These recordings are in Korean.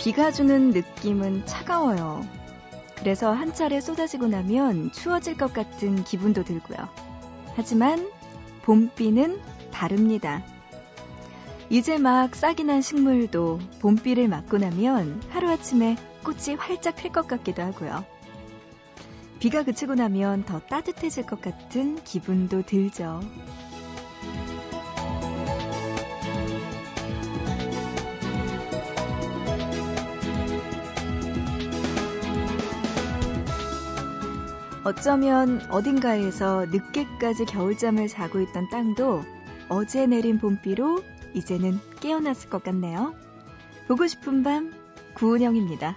비가 주는 느낌은 차가워요. 그래서 한 차례 쏟아지고 나면 추워질 것 같은 기분도 들고요. 하지만 봄비는 다릅니다. 이제 막 싹이 난 식물도 봄비를 맞고 나면 하루아침에 꽃이 활짝 필 것 같기도 하고요. 비가 그치고 나면 더 따뜻해질 것 같은 기분도 들죠. 어쩌면 어딘가에서 늦게까지 겨울잠을 자고 있던 땅도 어제 내린 봄비로 이제는 깨어났을 것 같네요. 보고 싶은 밤 구은영입니다.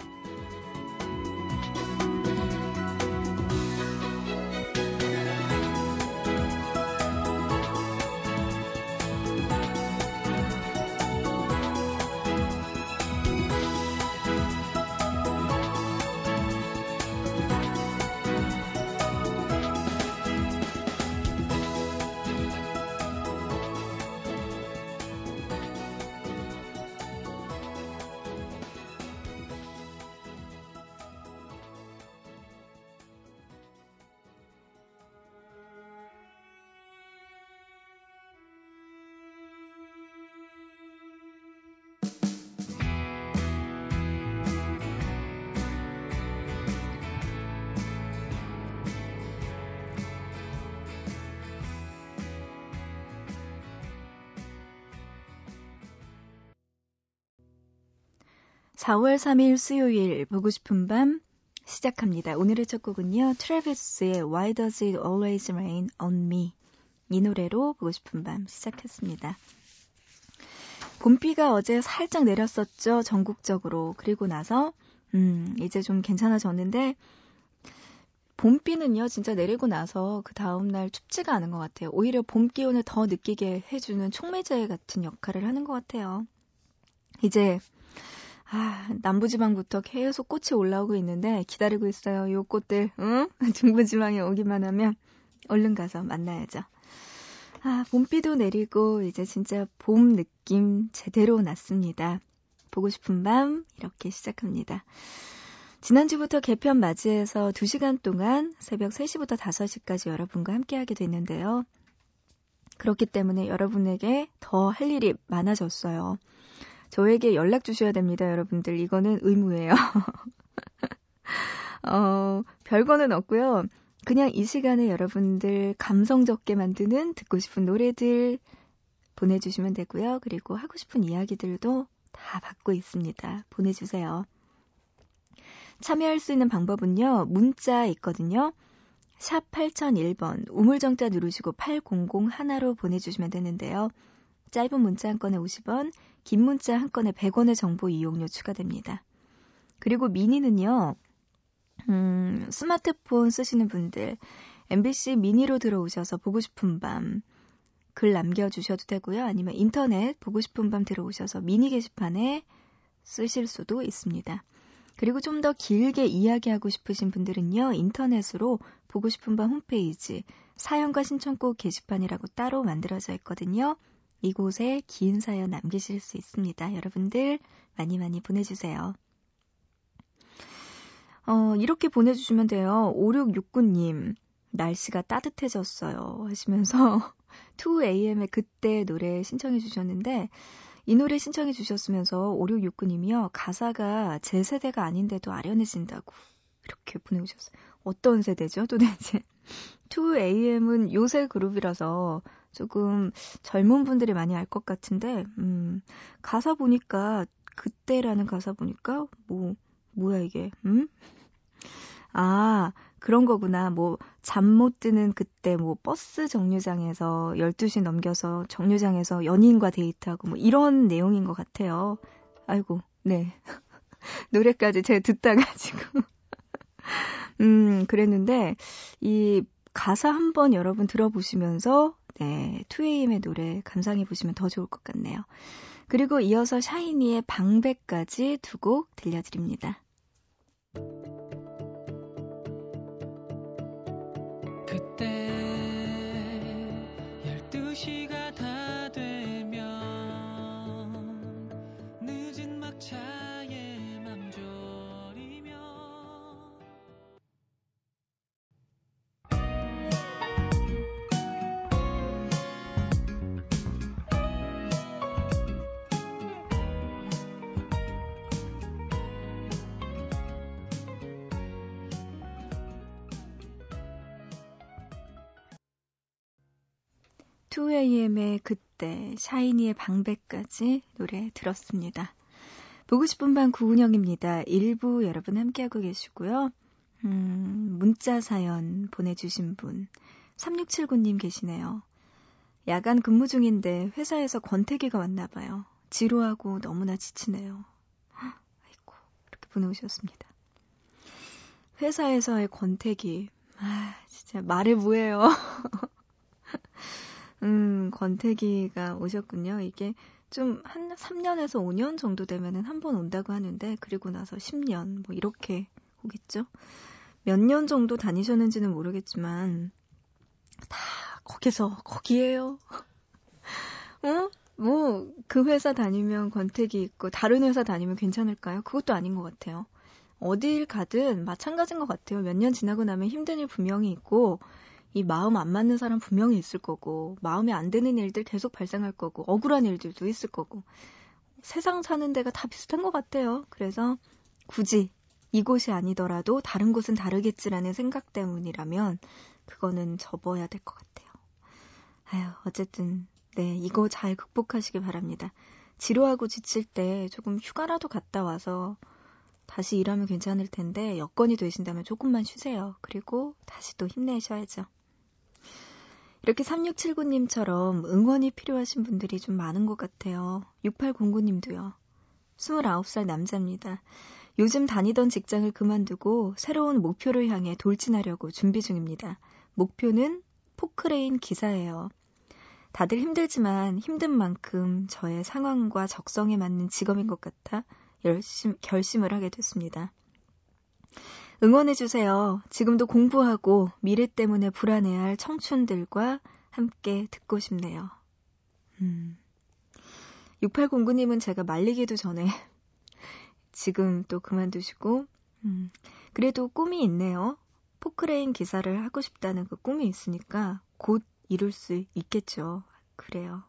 4월 3일 수요일 보고 싶은 밤 시작합니다. 오늘의 첫 곡은요. 트래비스의 Why Does It Always Rain on Me 이 노래로 보고 싶은 밤 시작했습니다. 봄비가 어제 살짝 내렸었죠. 전국적으로. 그리고 나서 음, 이제 좀 괜찮아졌는데 봄비는요, 진짜 내리고 나서 그 다음날 춥지가 않은 것 같아요. 오히려 봄 기온을 더 느끼게 해주는 촉매제 같은 역할을 하는 것 같아요. 이제 아, 남부지방부터 계속 꽃이 올라오고 있는데 기다리고 있어요. 요 꽃들, 응? 중부지방에 오기만 하면 얼른 가서 만나야죠. 아, 봄비도 내리고 이제 진짜 봄 느낌 제대로 났습니다. 보고 싶은 밤 이렇게 시작합니다. 지난주부터 개편 맞이해서 2시간 동안 새벽 3시부터 5시까지 여러분과 함께하게 됐는데요. 그렇기 때문에 여러분에게 더 할 일이 많아졌어요. 저에게 연락 주셔야 됩니다, 여러분들. 이거는 의무예요. 어, 별거는 없고요. 그냥 이 시간에 여러분들 감성 적게 만드는 듣고 싶은 노래들 보내주시면 되고요. 그리고 하고 싶은 이야기들도 다 받고 있습니다. 보내주세요. 참여할 수 있는 방법은요. 문자 있거든요. 샵 8001번 우물정자 누르시고 800 하나로 보내주시면 되는데요. 짧은 문자 한 건에 50원, 긴 문자 한 건에 100원의 정보 이용료 추가됩니다. 그리고 미니는요, 음, 스마트폰 쓰시는 분들, MBC 미니로 들어오셔서 보고 싶은 밤, 글 남겨주셔도 되고요. 아니면 인터넷 보고 싶은 밤 들어오셔서 미니 게시판에 쓰실 수도 있습니다. 그리고 좀 더 길게 이야기하고 싶으신 분들은요, 인터넷으로 보고 싶은 밤 홈페이지, 사연과 신청곡 게시판이라고 따로 만들어져 있거든요. 이곳에 긴 사연 남기실 수 있습니다. 여러분들 많이 많이 보내주세요. 어, 이렇게 보내주시면 돼요. 5669님, 날씨가 따뜻해졌어요. 하시면서 2AM의 그때 노래 신청해 주셨는데, 이 노래 신청해 주셨으면서 5669님이요. 가사가 제 세대가 아닌데도 아련해진다고 이렇게 보내주셨어요. 어떤 세대죠 도대체? 2AM은 요새 그룹이라서 조금 젊은 분들이 많이 알 것 같은데, 음, 가사 보니까, 그때라는 가사 보니까, 뭐, 뭐야 이게, 음? 아, 그런 거구나. 뭐, 잠 못 드는 그때 뭐, 버스 정류장에서 12시 넘겨서 정류장에서 연인과 데이트하고 뭐, 이런 내용인 것 같아요. 아이고, 네. 노래까지 제가 듣다가 지금. 음, 그랬는데, 이 가사 한번 여러분 들어보시면서, 네, 2AM의 노래 감상해 보시면 더 좋을 것 같네요. 그리고 이어서 샤이니의 방배까지 두 곡 들려드립니다. 그때 12시가 다 되면 늦은 막차 2AM의 그때, 샤이니의 방배까지 노래 들었습니다. 보고 싶은 밤 구은영입니다. 일부 여러분 함께하고 계시고요. 음, 문자 사연 보내주신 분, 3679님 계시네요. 야간 근무 중인데 회사에서 권태기가 왔나 봐요. 지루하고 너무나 지치네요. 아이고, 이렇게 보내오셨습니다. 회사에서의 권태기. 아, 진짜 말을 뭐해요. 음, 권태기가 오셨군요. 이게 좀 한 3년에서 5년 정도 되면은 한 번 온다고 하는데, 그리고 나서 10년, 뭐 이렇게 오겠죠? 몇 년 정도 다니셨는지는 모르겠지만, 다 거기서, 거기에요. 어? 뭐, 그 회사 다니면 권태기 있고, 다른 회사 다니면 괜찮을까요? 그것도 아닌 것 같아요. 어딜 가든 마찬가지인 것 같아요. 몇 년 지나고 나면 힘든 일 분명히 있고, 이 마음 안 맞는 사람 분명히 있을 거고, 마음에 안 드는 일들 계속 발생할 거고, 억울한 일들도 있을 거고, 세상 사는 데가 다 비슷한 것 같아요. 그래서 굳이 이곳이 아니더라도 다른 곳은 다르겠지라는 생각 때문이라면, 그거는 접어야 될 것 같아요. 아유, 어쨌든, 네, 이거 잘 극복하시길 바랍니다. 지루하고 지칠 때 조금 휴가라도 갔다 와서 다시 일하면 괜찮을 텐데 여건이 되신다면 조금만 쉬세요. 그리고 다시 또 힘내셔야죠. 이렇게 3679님처럼 응원이 필요하신 분들이 좀 많은 것 같아요. 6809님도요. 29살 남자입니다. 요즘 다니던 직장을 그만두고 새로운 목표를 향해 돌진하려고 준비 중입니다. 목표는 포크레인 기사예요. 다들 힘들지만 힘든 만큼 저의 상황과 적성에 맞는 직업인 것 같아 열심, 결심을 하게 됐습니다. 응원해주세요. 지금도 공부하고 미래 때문에 불안해할 청춘들과 함께 듣고 싶네요. 음. 6809님은 제가 말리기도 전에 지금 또 그만두시고, 음. 그래도 꿈이 있네요. 포크레인 기사를 하고 싶다는 그 꿈이 있으니까 곧 이룰 수 있겠죠. 그래요.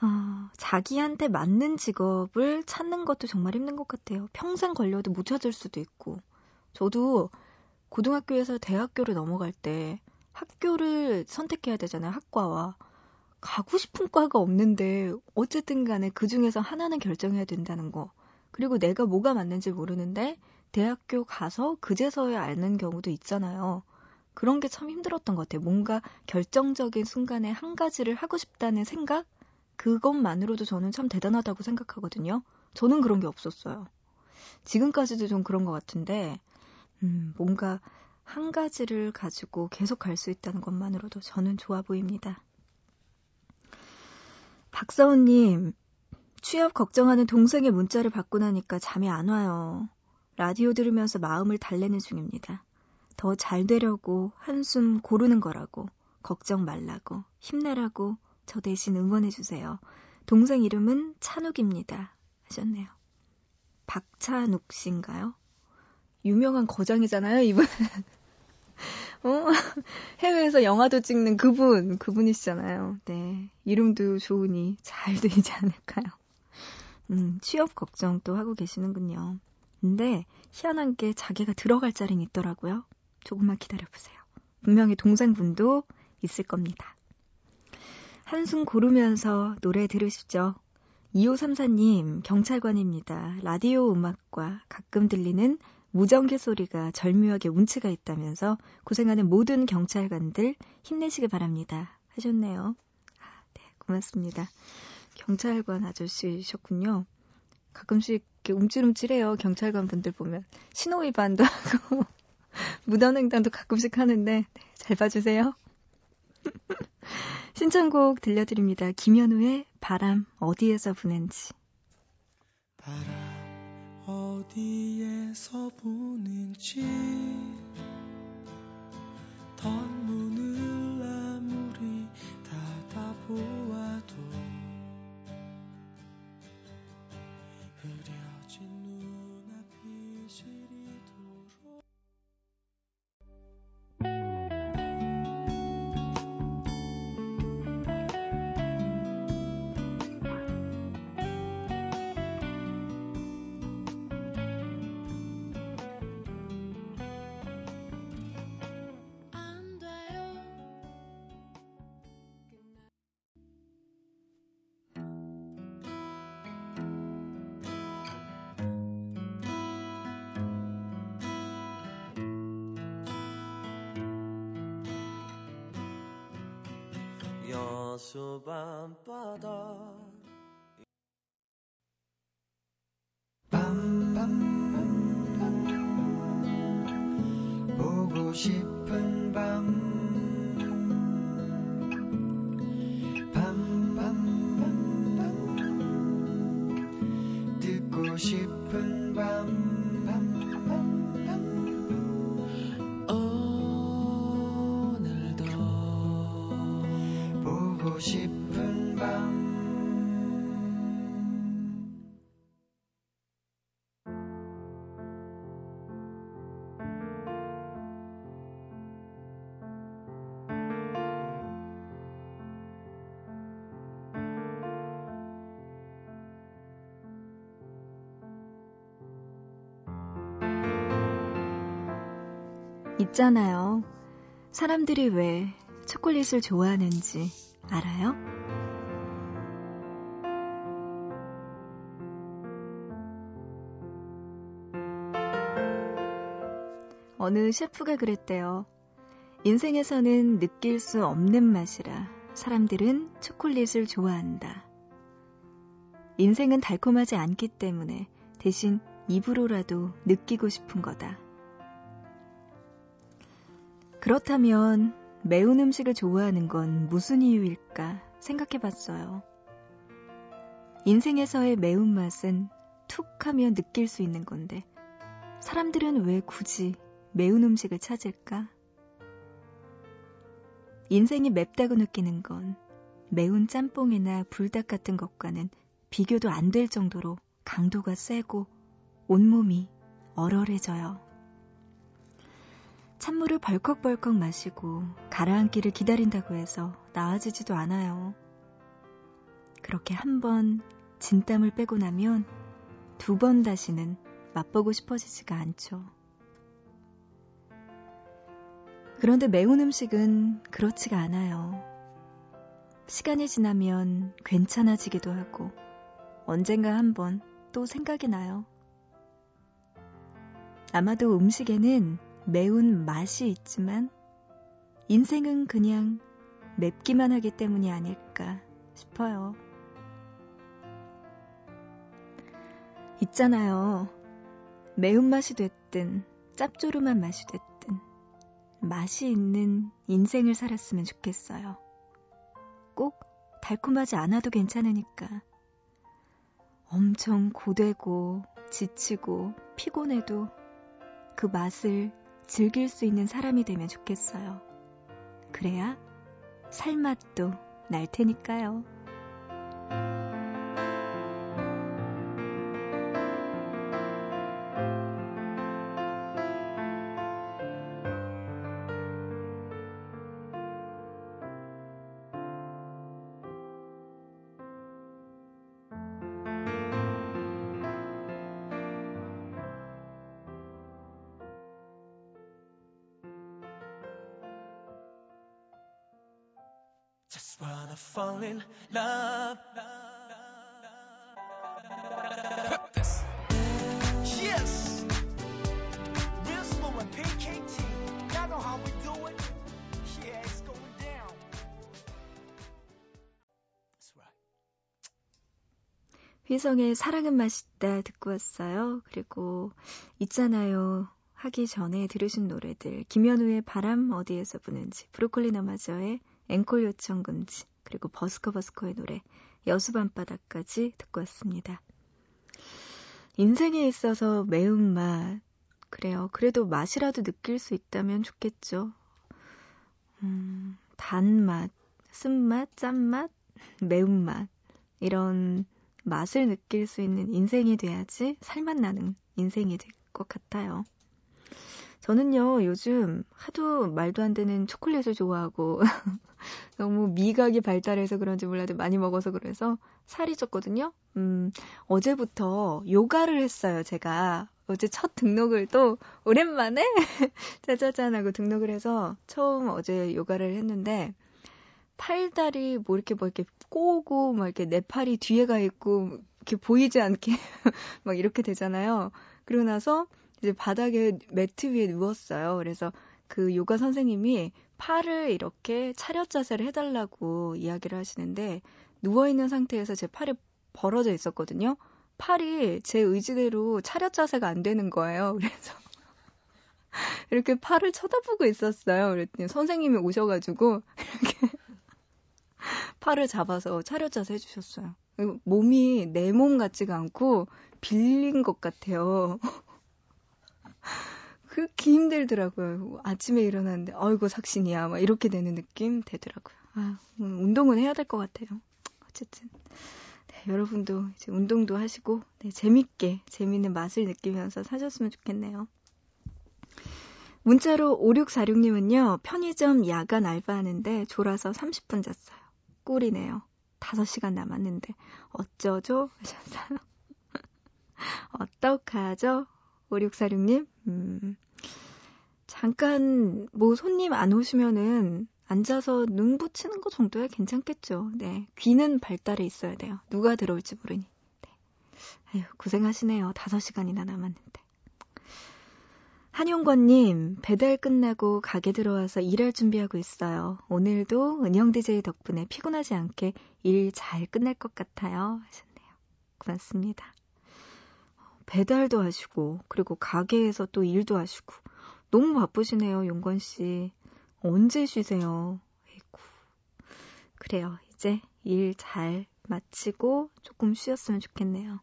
어, 자기한테 맞는 직업을 찾는 것도 정말 힘든 것 같아요. 평생 걸려도 못 찾을 수도 있고. 저도 고등학교에서 대학교를 넘어갈 때 학교를 선택해야 되잖아요, 학과와. 가고 싶은 과가 없는데, 어쨌든 간에 그 중에서 하나는 결정해야 된다는 거. 그리고 내가 뭐가 맞는지 모르는데, 대학교 가서 그제서야 아는 경우도 있잖아요. 그런 게 참 힘들었던 것 같아요. 뭔가 결정적인 순간에 한 가지를 하고 싶다는 생각? 그것만으로도 저는 참 대단하다고 생각하거든요. 저는 그런 게 없었어요. 지금까지도 좀 그런 것 같은데, 음, 뭔가 한 가지를 가지고 계속 갈 수 있다는 것만으로도 저는 좋아 보입니다. 박사원님, 취업 걱정하는 동생의 문자를 받고 나니까 잠이 안 와요. 라디오 들으면서 마음을 달래는 중입니다. 더 잘 되려고 한숨 고르는 거라고, 걱정 말라고, 힘내라고 저 대신 응원해주세요. 동생 이름은 찬욱입니다. 하셨네요. 박찬욱 씨인가요? 유명한 거장이잖아요, 이분. 어? 해외에서 영화도 찍는 그분, 그분이시잖아요. 네. 이름도 좋으니 잘 되지 않을까요? 음, 취업 걱정 또 하고 계시는군요. 근데 희한한 게 자기가 들어갈 자리는 있더라고요. 조금만 기다려보세요. 분명히 동생분도 있을 겁니다. 한숨 고르면서 노래 들으시죠. 2534님, 경찰관입니다. 라디오 음악과 가끔 들리는 무전기 소리가 절묘하게 운치가 있다면서 고생하는 모든 경찰관들 힘내시길 바랍니다. 하셨네요. 아, 네, 고맙습니다. 경찰관 아저씨셨군요. 가끔씩 이렇게 움찔움찔해요. 경찰관 분들 보면. 신호 위반도 하고, 무단횡단도 가끔씩 하는데, 네, 잘 봐주세요. 신청곡 들려드립니다. 김현우의 바람 어디에서 부는지. 바람 어디에서 부는지 덧 밤바다 있잖아요. 사람들이 왜 초콜릿을 좋아하는지 알아요? 어느 셰프가 그랬대요. 인생에서는 느낄 수 없는 맛이라 사람들은 초콜릿을 좋아한다. 인생은 달콤하지 않기 때문에 대신 입으로라도 느끼고 싶은 거다. 그렇다면 매운 음식을 좋아하는 건 무슨 이유일까 생각해 봤어요. 인생에서의 매운맛은 툭 하면 느낄 수 있는 건데, 사람들은 왜 굳이 매운 음식을 찾을까? 인생이 맵다고 느끼는 건 매운 짬뽕이나 불닭 같은 것과는 비교도 안 될 정도로 강도가 세고 온몸이 얼얼해져요. 찬물을 벌컥벌컥 마시고 가라앉기를 기다린다고 해서 나아지지도 않아요. 그렇게 한 번 진땀을 빼고 나면 두 번 다시는 맛보고 싶어지지가 않죠. 그런데 매운 음식은 그렇지가 않아요. 시간이 지나면 괜찮아지기도 하고 언젠가 한번 또 생각이 나요. 아마도 음식에는 매운 맛이 있지만 인생은 그냥 맵기만 하기 때문이 아닐까 싶어요. 있잖아요. 매운맛이 됐든 짭조름한 맛이 됐든 맛이 있는 인생을 살았으면 좋겠어요. 꼭 달콤하지 않아도 괜찮으니까. 엄청 고되고 지치고 피곤해도 그 맛을 즐길 수 있는 사람이 되면 좋겠어요. 그래야 살맛도 날 테니까요. 휘성의 사랑은 맛있다 듣고 왔어요. 그리고 있잖아요. 하기 전에 들으신 노래들 김현우의 바람 어디에서 부는지 브로콜리 너마저의 앵콜 요청 금지 그리고 버스커 버스커의 노래 여수 밤바다까지 듣고 왔습니다. 인생에 있어서 매운맛 그래요. 그래도 맛이라도 느낄 수 있다면 좋겠죠. 음, 단맛, 쓴맛, 짠맛, 매운맛 이런 맛을 느낄 수 있는 인생이 돼야지 살맛 나는 인생이 될 것 같아요. 저는요, 요즘 하도 말도 안 되는 초콜릿을 좋아하고, 너무 미각이 발달해서 그런지 몰라도 많이 먹어서 그래서 살이 쪘거든요. 음, 어제부터 요가를 했어요, 제가. 어제 첫 등록을 또 오랜만에 짜자잔 하고 등록을 해서 처음 어제 요가를 했는데, 팔다리 뭐 이렇게 뭐 이렇게 꼬고 막 이렇게 내 팔이 뒤에 가 있고 이렇게 보이지 않게 막 이렇게 되잖아요. 그러고 나서 이제 바닥에 매트 위에 누웠어요. 그래서 그 요가 선생님이 팔을 이렇게 차렷 자세를 해달라고 이야기를 하시는데 누워있는 상태에서 제 팔이 벌어져 있었거든요. 팔이 제 의지대로 차렷 자세가 안 되는 거예요. 그래서 이렇게 팔을 쳐다보고 있었어요. 그랬더니 선생님이 오셔가지고 이렇게 팔을 잡아서 차렷 자세 해주셨어요. 몸이 내 몸 같지가 않고 빌린 것 같아요. 그렇게 힘들더라고요. 아침에 일어났는데, 아이고, 삭신이야. 막 이렇게 되는 느낌 되더라고요. 아, 음, 운동은 해야 될 것 같아요. 어쨌든. 네, 여러분도 이제 운동도 하시고, 네, 재밌게, 재밌는 맛을 느끼면서 사셨으면 좋겠네요. 문자로 5646님은요, 편의점 야간 알바하는데 졸아서 30분 잤어요. 꿀이네요. 5시간 남았는데, 어쩌죠? 하셨어요. 어떡하죠? 5646님, 음, 잠깐, 뭐, 손님 안 오시면은, 앉아서 눈 붙이는 거 정도야 괜찮겠죠. 네. 귀는 발달해 있어야 돼요. 누가 들어올지 모르니. 네. 아유, 고생하시네요. 5시간이나 남았는데. 한용권님, 배달 끝나고 가게 들어와서 일할 준비하고 있어요. 오늘도 은영 DJ 덕분에 피곤하지 않게 일 잘 끝날 것 같아요. 하셨네요. 고맙습니다. 배달도 하시고, 그리고 가게에서 또 일도 하시고, 너무 바쁘시네요, 용건 씨. 언제 쉬세요? 에이구. 그래요. 이제 일 잘 마치고 조금 쉬었으면 좋겠네요.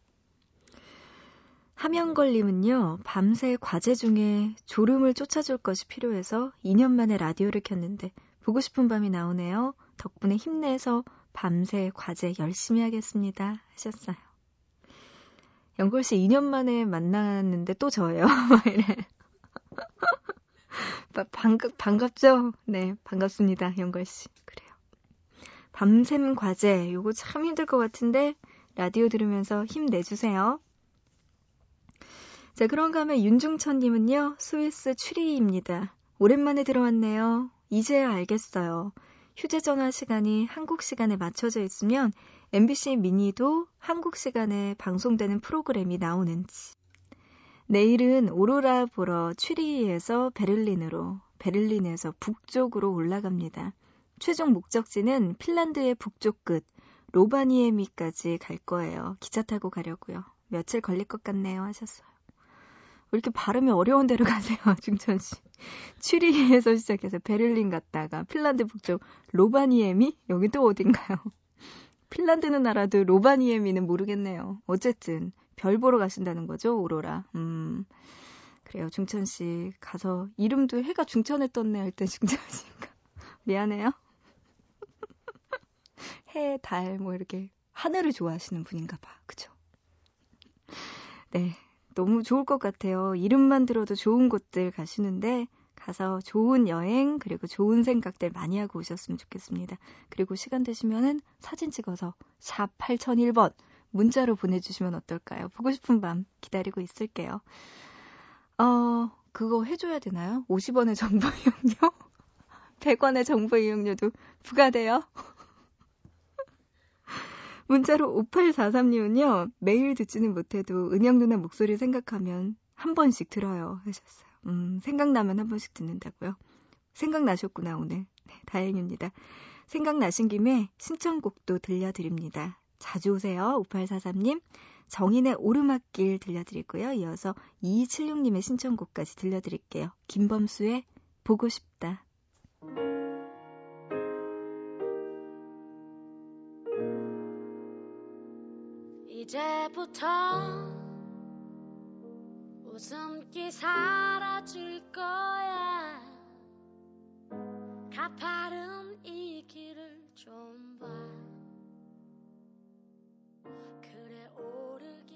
함영걸님은요, 밤새 과제 중에 졸음을 쫓아줄 것이 필요해서 2년 만에 라디오를 켰는데, 보고 싶은 밤이 나오네요. 덕분에 힘내서 밤새 과제 열심히 하겠습니다. 하셨어요. 영걸 씨 2년 만에 만났는데 또 저예요. 막 이래. 반갑, 반갑죠? 네, 반갑습니다. 영걸 씨. 그래요. 밤샘 과제, 요거 참 힘들 것 같은데, 라디오 들으면서 힘내주세요. 자, 그런가 하면 윤중천님은요, 스위스 추리입니다. 오랜만에 들어왔네요. 이제야 알겠어요. 휴대전화 시간이 한국 시간에 맞춰져 있으면 MBC 미니도 한국 시간에 방송되는 프로그램이 나오는지. 내일은 오로라 보러 취리에서 베를린으로, 베를린에서 북쪽으로 올라갑니다. 최종 목적지는 핀란드의 북쪽 끝, 로바니에미까지 갈 거예요. 기차 타고 가려고요. 며칠 걸릴 것 같네요. 하셨어요. 왜 이렇게 발음이 어려운 데로 가세요, 중천 씨. 취리에서 시작해서 베를린 갔다가 핀란드 북쪽 로바니에미? 여기 또 어딘가요? 핀란드는 알아도 로바니에미는 모르겠네요. 어쨌든 별 보러 가신다는 거죠, 오로라. 음. 그래요, 중천 씨 가서 이름도 해가 중천에 떴네 할 때 중천 씨가 미안해요. 해, 달, 뭐 이렇게 하늘을 좋아하시는 분인가 봐. 그죠? 네. 너무 좋을 것 같아요. 이름만 들어도 좋은 곳들 가시는데 가서 좋은 여행 그리고 좋은 생각들 많이 하고 오셨으면 좋겠습니다. 그리고 시간 되시면은 사진 찍어서 샵 8001번 문자로 보내주시면 어떨까요? 보고 싶은 밤 기다리고 있을게요. 어, 그거 해줘야 되나요? 50원의 정보 이용료? 100원의 정보 이용료도 부과돼요? 문자로 5843님은요, 매일 듣지는 못해도 은영 누나 목소리 생각하면 한 번씩 들어요. 하셨어요. 음, 생각나면 한 번씩 듣는다고요? 생각나셨구나, 오늘. 네, 다행입니다. 생각나신 김에 신청곡도 들려드립니다. 자주 오세요. 5843님. 정인의 오르막길 들려드리고요. 이어서 2276님의 신청곡까지 들려드릴게요. 김범수의 보고 싶다. 이제부터 웃음기 사라질 거야. 가파른 이 길을 좀 봐. 그래 오르기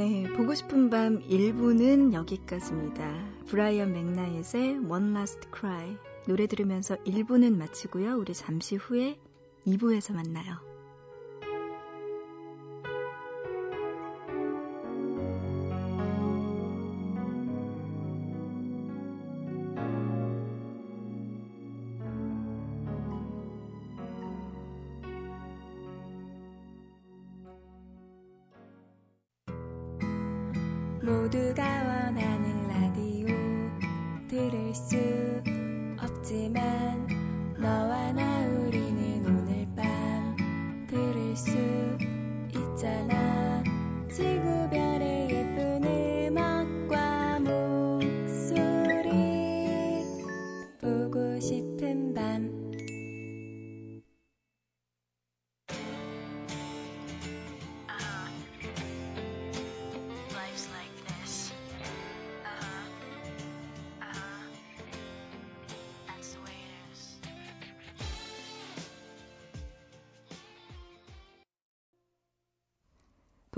네, 보고 싶은 밤 1부는 여기까지입니다. 브라이언 맥나잇의 One Last Cry 노래 들으면서 1부는 마치고요. 우리 잠시 후에 2부에서 만나요.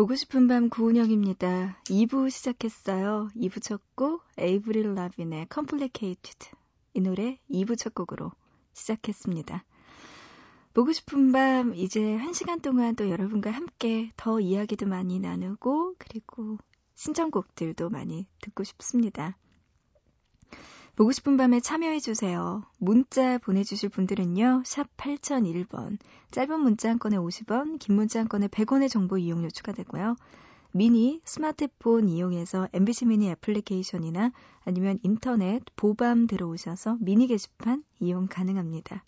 보고 싶은 밤 구은영입니다. 2부 시작했어요. 2부 첫 곡 에이브릴 라빈의 Complicated 이 노래 2부 첫 곡으로 시작했습니다. 보고 싶은 밤 이제 1시간 동안 또 여러분과 함께 더 이야기도 많이 나누고 그리고 신청곡들도 많이 듣고 싶습니다. 보고 싶은 밤에 참여해주세요. 문자 보내주실 분들은요, 샵 8001번. 짧은 문자 한 건에 50원, 긴 문자 한 건에 100원의 정보 이용료 추가되고요. 미니, 스마트폰 이용해서 MBC 미니 애플리케이션이나 아니면 인터넷 보밤 들어오셔서 미니 게시판 이용 가능합니다.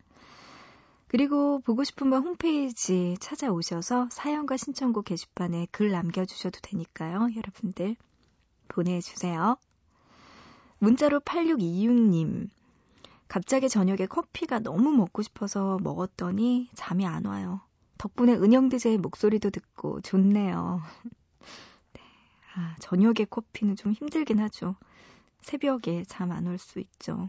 그리고 보고 싶은 밤 홈페이지 찾아오셔서 사연과 신청곡 게시판에 글 남겨주셔도 되니까요. 여러분들 보내주세요. 문자로 8626님. 갑자기 저녁에 커피가 너무 먹고 싶어서 먹었더니 잠이 안 와요. 덕분에 은영 DJ의 목소리도 듣고 좋네요. 네. 아, 저녁에 커피는 좀 힘들긴 하죠. 새벽에 잠 안 올 수 있죠.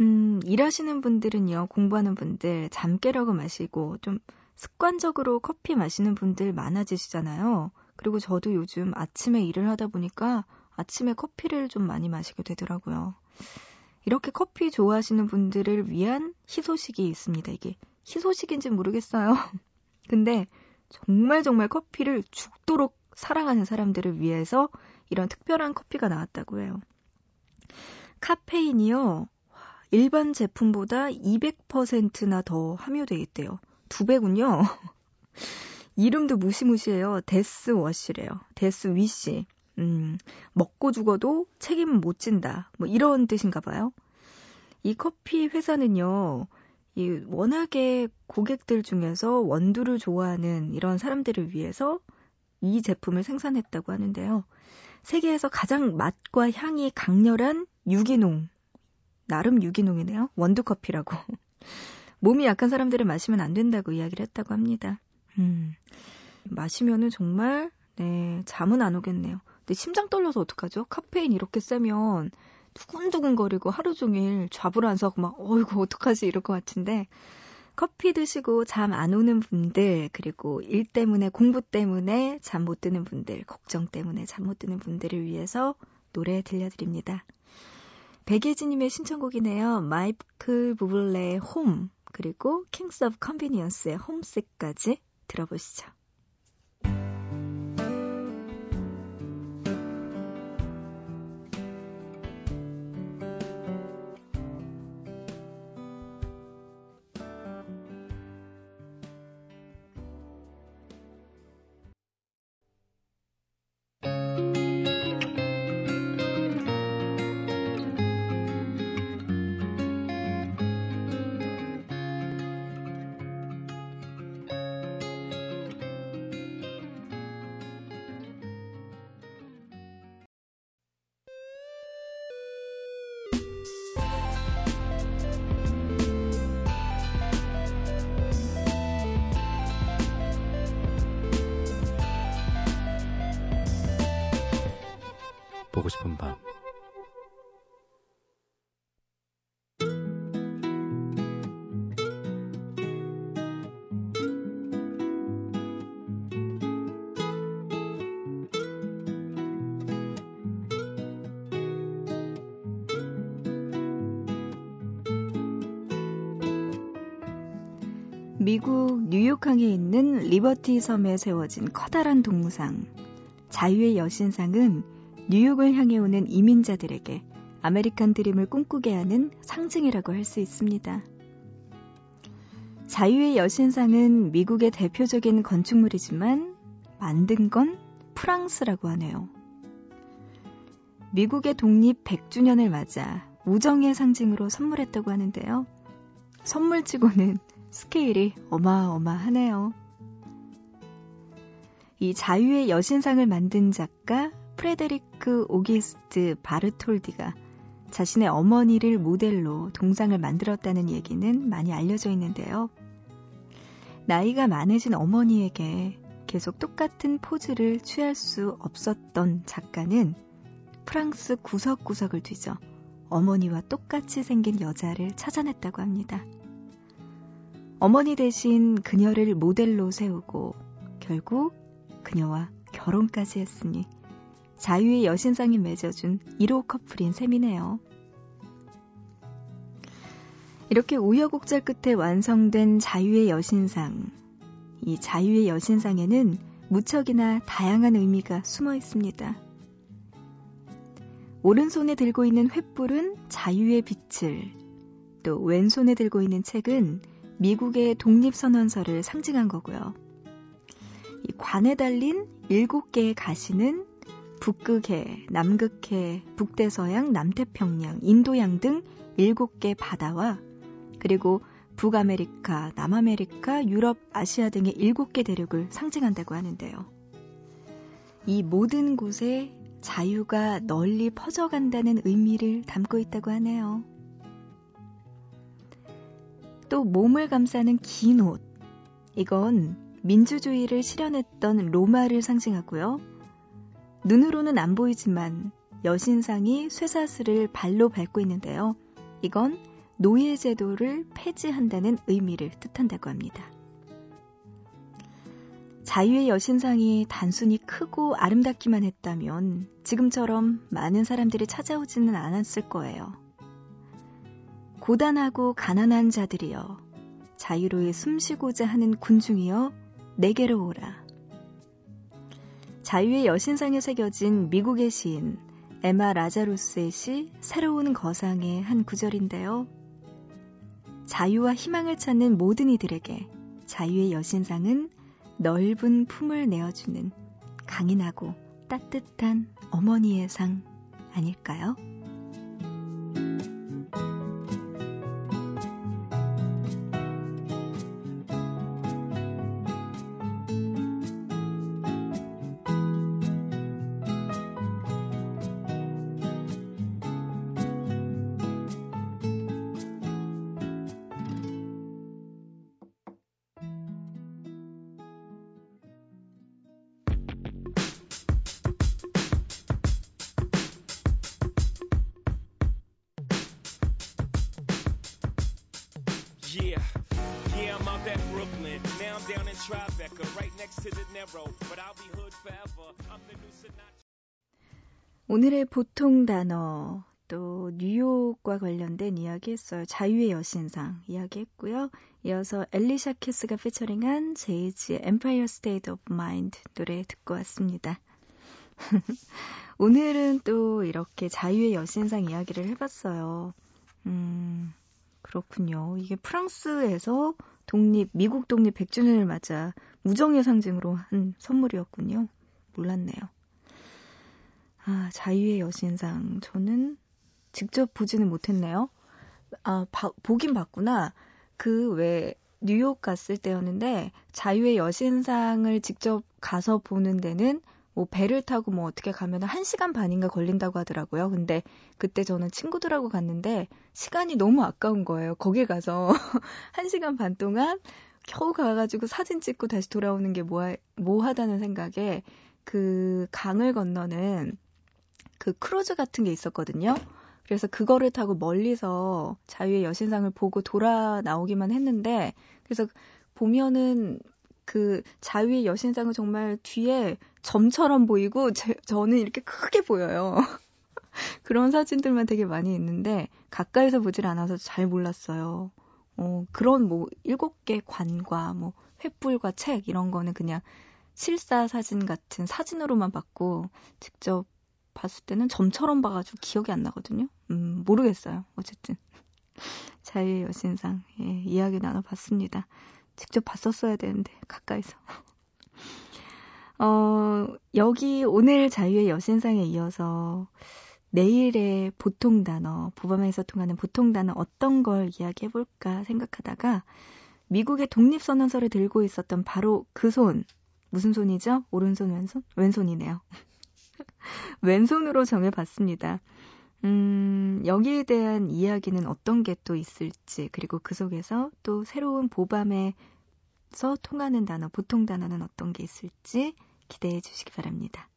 음, 일하시는 분들은요, 공부하는 분들, 잠 깨려고 마시고, 좀 습관적으로 커피 마시는 분들 많아지시잖아요. 그리고 저도 요즘 아침에 일을 하다 보니까 아침에 커피를 좀 많이 마시게 되더라고요. 이렇게 커피 좋아하시는 분들을 위한 희소식이 있습니다. 이게 희소식인지 모르겠어요. 근데 정말 정말 커피를 죽도록 사랑하는 사람들을 위해서 이런 특별한 커피가 나왔다고 해요. 카페인이요. 일반 제품보다 200%나 더 함유되어 있대요. 두 배군요. 이름도 무시무시해요. 데스워시래요. 데스위시. 음, 먹고 죽어도 책임은 못 진다. 뭐 이런 뜻인가 봐요. 이 커피 회사는요, 이 워낙에 고객들 중에서 원두를 좋아하는 이런 사람들을 위해서 이 제품을 생산했다고 하는데요. 세계에서 가장 맛과 향이 강렬한 유기농. 나름 유기농이네요. 원두커피라고. 몸이 약한 사람들은 마시면 안 된다고 이야기를 했다고 합니다. 음, 마시면은 정말, 네, 잠은 안 오겠네요. 근데 심장 떨려서 어떡하죠? 카페인 이렇게 세면 두근두근거리고 하루 종일 좌불안석 막, 어이구, 어떡하지? 이럴 것 같은데, 커피 드시고 잠 안 오는 분들, 그리고 일 때문에, 공부 때문에 잠 못 드는 분들, 걱정 때문에 잠 못 드는 분들을 위해서 노래 들려드립니다. 백예진님의 신청곡이네요. 마이클 부블레의 홈. 그리고 Kings of Convenience의 Homesick까지 들어보시죠. 보고 싶은 밤. 미국 뉴욕항에 있는 리버티 섬에 세워진 커다란 동상. 자유의 여신상은 뉴욕을 향해 오는 이민자들에게 아메리칸 드림을 꿈꾸게 하는 상징이라고 할 수 있습니다. 자유의 여신상은 미국의 대표적인 건축물이지만 만든 건 프랑스라고 하네요. 미국의 독립 100주년을 맞아 우정의 상징으로 선물했다고 하는데요. 선물치고는 스케일이 어마어마하네요. 이 자유의 여신상을 만든 작가 프레데리크 오기스트 바르톨디가 자신의 어머니를 모델로 동상을 만들었다는 얘기는 많이 알려져 있는데요. 나이가 많으신 어머니에게 계속 똑같은 포즈를 취할 수 없었던 작가는 프랑스 구석구석을 뒤져 어머니와 똑같이 생긴 여자를 찾아냈다고 합니다. 어머니 대신 그녀를 모델로 세우고 결국 그녀와 결혼까지 했으니 자유의 여신상이 맺어준 1호 커플인 셈이네요. 이렇게 우여곡절 끝에 완성된 자유의 여신상. 이 자유의 여신상에는 무척이나 다양한 의미가 숨어 있습니다. 오른손에 들고 있는 횃불은 자유의 빛을, 또 왼손에 들고 있는 책은 미국의 독립선언서를 상징한 거고요. 이 관에 달린 일곱 개의 가시는 북극해, 남극해, 북대서양, 남태평양, 인도양 등 일곱 개 바다와 그리고 북아메리카, 남아메리카, 유럽, 아시아 등의 일곱 개 대륙을 상징한다고 하는데요. 이 모든 곳에 자유가 널리 퍼져간다는 의미를 담고 있다고 하네요. 또 몸을 감싸는 긴 옷. 이건 민주주의를 실현했던 로마를 상징하고요. 눈으로는 안 보이지만 여신상이 쇠사슬을 발로 밟고 있는데요. 이건 노예제도를 폐지한다는 의미를 뜻한다고 합니다. 자유의 여신상이 단순히 크고 아름답기만 했다면 지금처럼 많은 사람들이 찾아오지는 않았을 거예요. 고단하고 가난한 자들이여, 자유로이 숨쉬고자 하는 군중이여, 내게로 오라. 자유의 여신상에 새겨진 미국의 시인 에마 라자루스의 시 새로운 거상의 한 구절인데요. 자유와 희망을 찾는 모든 이들에게 자유의 여신상은 넓은 품을 내어주는 강인하고 따뜻한 어머니의 상 아닐까요? Yeah, yeah, I'm out at Brooklyn. Now I'm down in Tribeca, right next to the Narrow. But I'll be hood forever. I'm the new Sinatra. 오늘의 보통 단어, 또또 뉴욕과 관련된 이야기 했어요. 자유의 여신상 이야기 했고요. 이어서 엘리샤 키스가 피처링한 제이지의 Empire State of Mind 노래 듣고 왔습니다. 오늘은 또 이렇게 자유의 여신상 이야기를 해봤어요. 음, 그렇군요. 이게 프랑스에서 독립, 미국 독립 100주년을 맞아 무정의 상징으로 한 선물이었군요. 몰랐네요. 아, 자유의 여신상. 저는 직접 보지는 못했네요. 아, 바, 보긴 봤구나. 그 왜 뉴욕 갔을 때였는데 자유의 여신상을 직접 가서 보는 데는 뭐 배를 타고 뭐 어떻게 가면 1시간 반인가 걸린다고 하더라고요. 근데 그때 저는 친구들하고 갔는데 시간이 너무 아까운 거예요. 거기 가서 1시간 반 동안 겨우 가가지고 사진 찍고 다시 돌아오는 게 뭐, 뭐 하다는 생각에 그 강을 건너는 그 크루즈 같은 게 있었거든요. 그래서 그거를 타고 멀리서 자유의 여신상을 보고 돌아 나오기만 했는데 그래서 보면은 그 자유의 여신상은 정말 뒤에 점처럼 보이고 제, 저는 이렇게 크게 보여요. 그런 사진들만 되게 많이 있는데 가까이서 보질 않아서 잘 몰랐어요. 어, 그런 뭐 일곱 개 관과 뭐 횃불과 책 이런 거는 그냥 실사 사진 같은 사진으로만 봤고 직접 봤을 때는 점처럼 봐가지고 기억이 안 나거든요. 음, 모르겠어요. 어쨌든. 자유의 여신상, 예, 이야기 나눠봤습니다. 직접 봤었어야 되는데, 가까이서. 어, 여기 오늘 자유의 여신상에 이어서 내일의 보통 단어, 부범에서 통하는 보통 단어 어떤 걸 이야기해볼까 생각하다가 미국의 독립선언서를 들고 있었던 바로 그 손, 무슨 손이죠? 오른손, 왼손? 왼손이네요. 왼손으로 정해봤습니다. 음, 여기에 대한 이야기는 어떤 게 또 있을지, 그리고 그 속에서 또 새로운 보밤 에서 통하는 단어, 보통 단어는 어떤 게 있을지 기대해 주시기 바랍니다.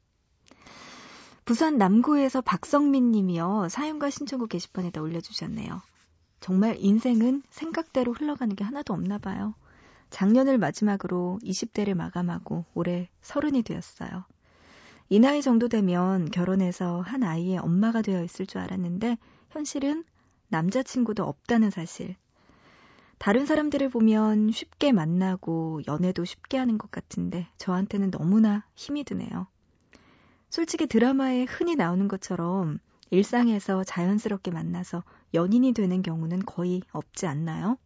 부산 남구에서 박성민 님이요. 사연과 신청곡 게시판에다 올려주셨네요. 정말 인생은 생각대로 흘러가는 게 하나도 없나 봐요. 작년을 마지막으로 20대를 마감하고 올해 서른이 되었어요. 이 나이 정도 되면 결혼해서 한 아이의 엄마가 되어 있을 줄 알았는데 현실은 남자친구도 없다는 사실. 다른 사람들을 보면 쉽게 만나고 연애도 쉽게 하는 것 같은데 저한테는 너무나 힘이 드네요. 솔직히 드라마에 흔히 나오는 것처럼 일상에서 자연스럽게 만나서 연인이 되는 경우는 거의 없지 않나요?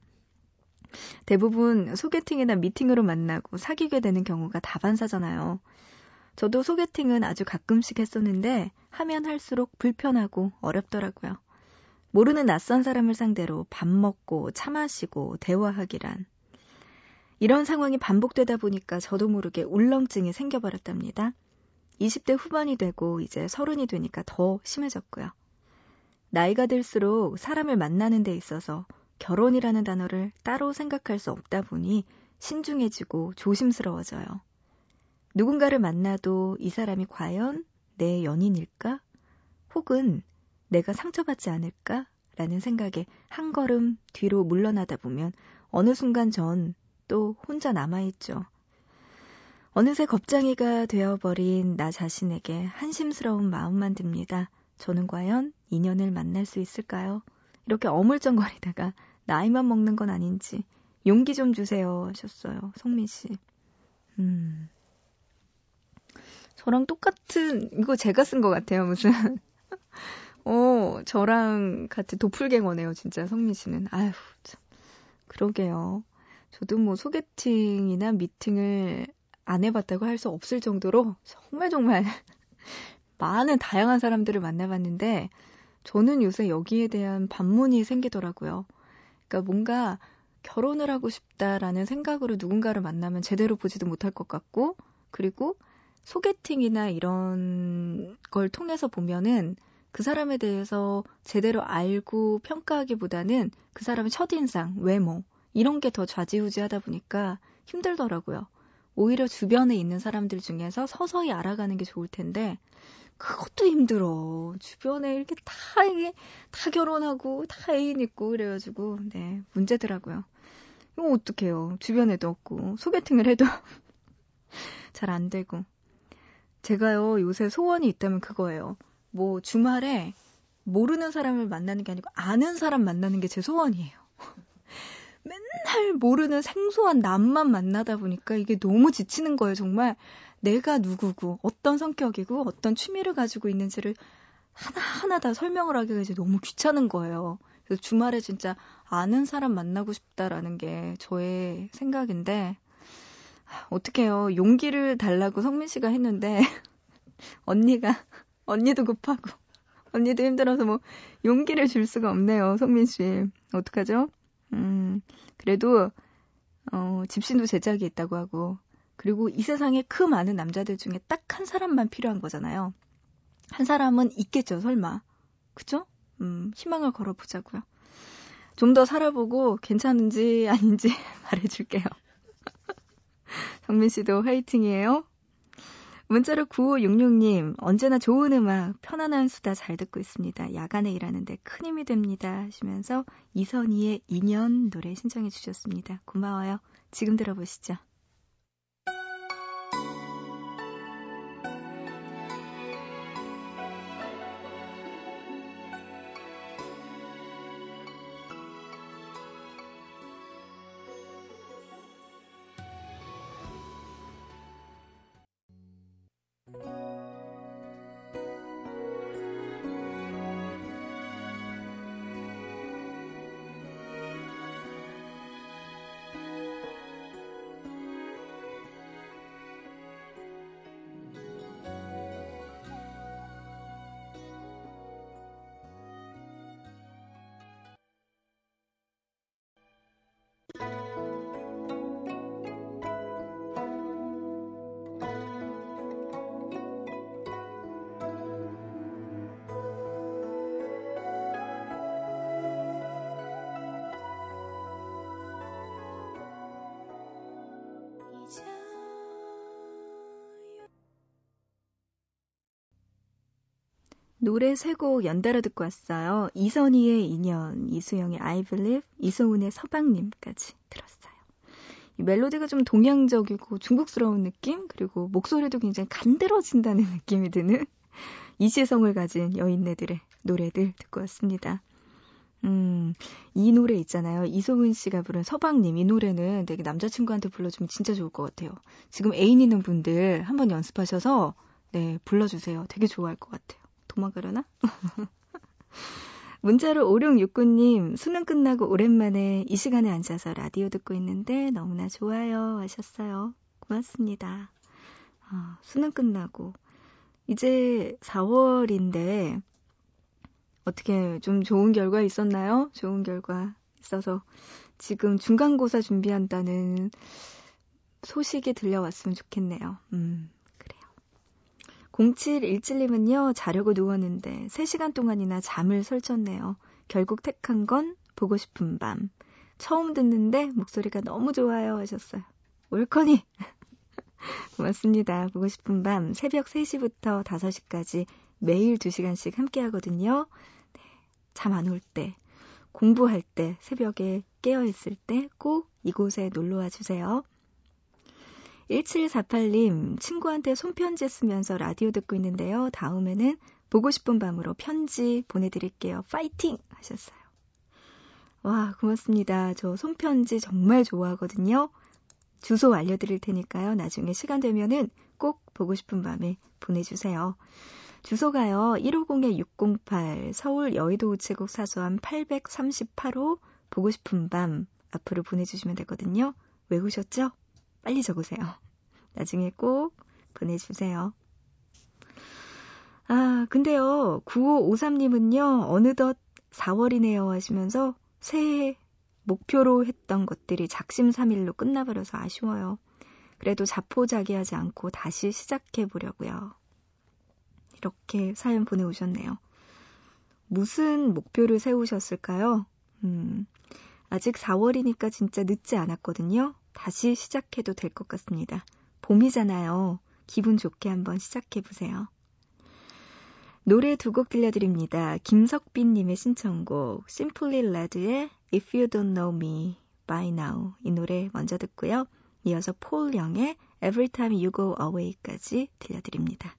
대부분 소개팅이나 미팅으로 만나고 사귀게 되는 경우가 다반사잖아요. 저도 소개팅은 아주 가끔씩 했었는데 하면 할수록 불편하고 어렵더라고요. 모르는 낯선 사람을 상대로 밥 먹고 차 마시고 대화하기란. 이런 상황이 반복되다 보니까 저도 모르게 울렁증이 생겨버렸답니다. 20대 후반이 되고 이제 서른이 되니까 더 심해졌고요. 나이가 들수록 사람을 만나는 데 있어서 결혼이라는 단어를 따로 생각할 수 없다 보니 신중해지고 조심스러워져요. 누군가를 만나도 이 사람이 과연 내 연인일까? 혹은 내가 상처받지 않을까? 라는 생각에 한 걸음 뒤로 물러나다 보면 어느 순간 전 또 혼자 남아있죠. 어느새 겁장이가 되어버린 나 자신에게 한심스러운 마음만 듭니다. 저는 과연 인연을 만날 수 있을까요? 이렇게 어물쩡거리다가 나이만 먹는 건 아닌지 용기 좀 주세요 하셨어요. 성민 씨. 음. 저랑 똑같은 이거 제가 쓴 것 같아요. 무슨 어 저랑 같이 도플갱어네요. 진짜 성민 씨는 아휴 참 그러게요. 저도 뭐 소개팅이나 미팅을 안 해봤다고 할 수 없을 정도로 정말 정말 많은 다양한 사람들을 만나봤는데 저는 요새 여기에 대한 반문이 생기더라고요. 그러니까 뭔가 결혼을 하고 싶다라는 생각으로 누군가를 만나면 제대로 보지도 못할 것 같고 그리고 소개팅이나 이런 걸 통해서 보면은 그 사람에 대해서 제대로 알고 평가하기보다는 그 사람의 첫인상, 외모, 이런 게 더 좌지우지하다 보니까 힘들더라고요. 오히려 주변에 있는 사람들 중에서 서서히 알아가는 게 좋을 텐데, 그것도 힘들어. 주변에 이렇게 다, 이게, 다 결혼하고, 다 애인 있고, 그래가지고, 네, 문제더라고요. 이거 어떡해요. 주변에도 없고, 소개팅을 해도 잘 안 되고. 제가요, 요새 소원이 있다면 그거예요. 뭐, 주말에 모르는 사람을 만나는 게 아니고 아는 사람 만나는 게 제 소원이에요. 맨날 모르는 생소한 남만 만나다 보니까 이게 너무 지치는 거예요, 정말. 내가 누구고, 어떤 성격이고, 어떤 취미를 가지고 있는지를 하나하나 다 설명을 하기가 이제 너무 귀찮은 거예요. 그래서 주말에 진짜 아는 사람 만나고 싶다라는 게 저의 생각인데, 어떡해요. 용기를 달라고 성민 씨가 했는데, 언니가, 언니도 급하고, 언니도 힘들어서 뭐, 용기를 줄 수가 없네요, 성민 씨. 어떡하죠? 음, 그래도, 어, 집신도 제짝이 있다고 하고, 그리고 이 세상에 그 많은 남자들 중에 딱 한 사람만 필요한 거잖아요. 한 사람은 있겠죠, 설마. 그죠? 음, 희망을 걸어보자고요. 좀 더 살아보고 괜찮은지 아닌지 말해줄게요. 성민 씨도 화이팅이에요. 문자로 9566님, 언제나 좋은 음악, 편안한 수다 잘 듣고 있습니다. 야간에 일하는데 큰 힘이 됩니다. 하시면서 이선희의 인연 노래 신청해 주셨습니다. 고마워요. 지금 들어보시죠. 노래 세 곡 연달아 듣고 왔어요. 이선희의 인연, 이수영의 I Believe, 이소은의 서방님까지 들었어요. 이 멜로디가 좀 동양적이고 중국스러운 느낌, 그리고 목소리도 굉장히 간드러진다는 느낌이 드는 이시성을 가진 여인네들의 노래들 듣고 왔습니다. 음, 이 노래 있잖아요. 이소은 씨가 부른 서방님. 이 노래는 되게 남자친구한테 불러주면 진짜 좋을 것 같아요. 지금 애인 있는 분들 한번 연습하셔서, 네, 불러주세요. 되게 좋아할 것 같아요. 도망가려나? 문자로 5669님, 수능 끝나고 오랜만에 이 시간에 앉아서 라디오 듣고 있는데 너무나 좋아요 하셨어요. 고맙습니다. 아, 수능 끝나고. 이제 4월인데, 어떻게 좀 좋은 결과 있었나요? 좋은 결과 있어서 지금 중간고사 준비한다는 소식이 들려왔으면 좋겠네요. 음. 0717님은요, 자려고 누웠는데 3시간 동안이나 잠을 설쳤네요. 결국 택한 건 보고 싶은 밤. 처음 듣는데 목소리가 너무 좋아요 하셨어요. 올커니! 고맙습니다. 보고 싶은 밤 새벽 3시부터 5시까지 매일 2시간씩 함께 하거든요. 네, 잠안 올 때, 공부할 때, 새벽에 깨어 있을 때 꼭 이곳에 놀러 와 주세요. 1748님, 친구한테 손편지 쓰면서 라디오 듣고 있는데요. 다음에는 보고 싶은 밤으로 편지 보내드릴게요. 파이팅! 하셨어요. 와, 고맙습니다. 저 손편지 정말 좋아하거든요. 주소 알려드릴 테니까요. 나중에 시간 되면은 꼭 보고 싶은 밤에 보내주세요. 주소가요. 150-608 서울 여의도 우체국 사소함 838호 보고 싶은 밤 앞으로 보내주시면 되거든요. 외우셨죠? 빨리 적으세요. 나중에 꼭 보내주세요. 아, 근데요, 9553님은요, 어느덧 4월이네요 하시면서 새해 목표로 했던 것들이 작심삼일로 끝나버려서 아쉬워요. 그래도 자포자기하지 않고 다시 시작해 보려고요. 이렇게 사연 보내오셨네요. 무슨 목표를 세우셨을까요? 음, 아직 4월이니까 진짜 늦지 않았거든요. 다시 시작해도 될 것 같습니다. 봄이잖아요. 기분 좋게 한번 시작해 보세요. 노래 두 곡 들려드립니다. 김석빈님의 신청곡, Simply Red의 If You Don't Know Me By Now 이 노래 먼저 듣고요. 이어서 폴 영의 Every Time You Go Away까지 들려드립니다.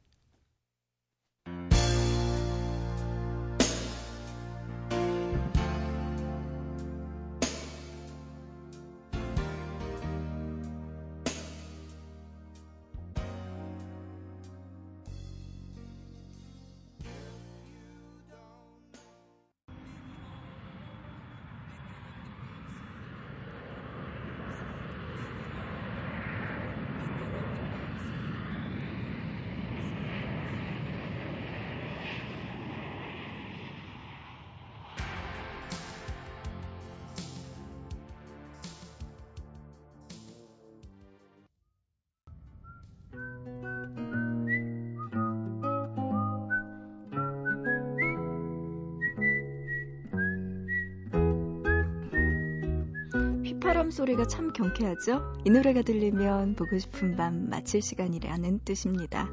바람 소리가 참 경쾌하죠? 이 노래가 들리면 보고 싶은 밤 마칠 시간이라는 뜻입니다.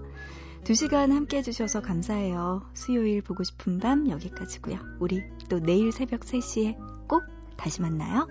두 시간 함께 해주셔서 감사해요. 수요일 보고 싶은 밤 여기까지고요. 우리 또 내일 새벽 3시에 꼭 다시 만나요.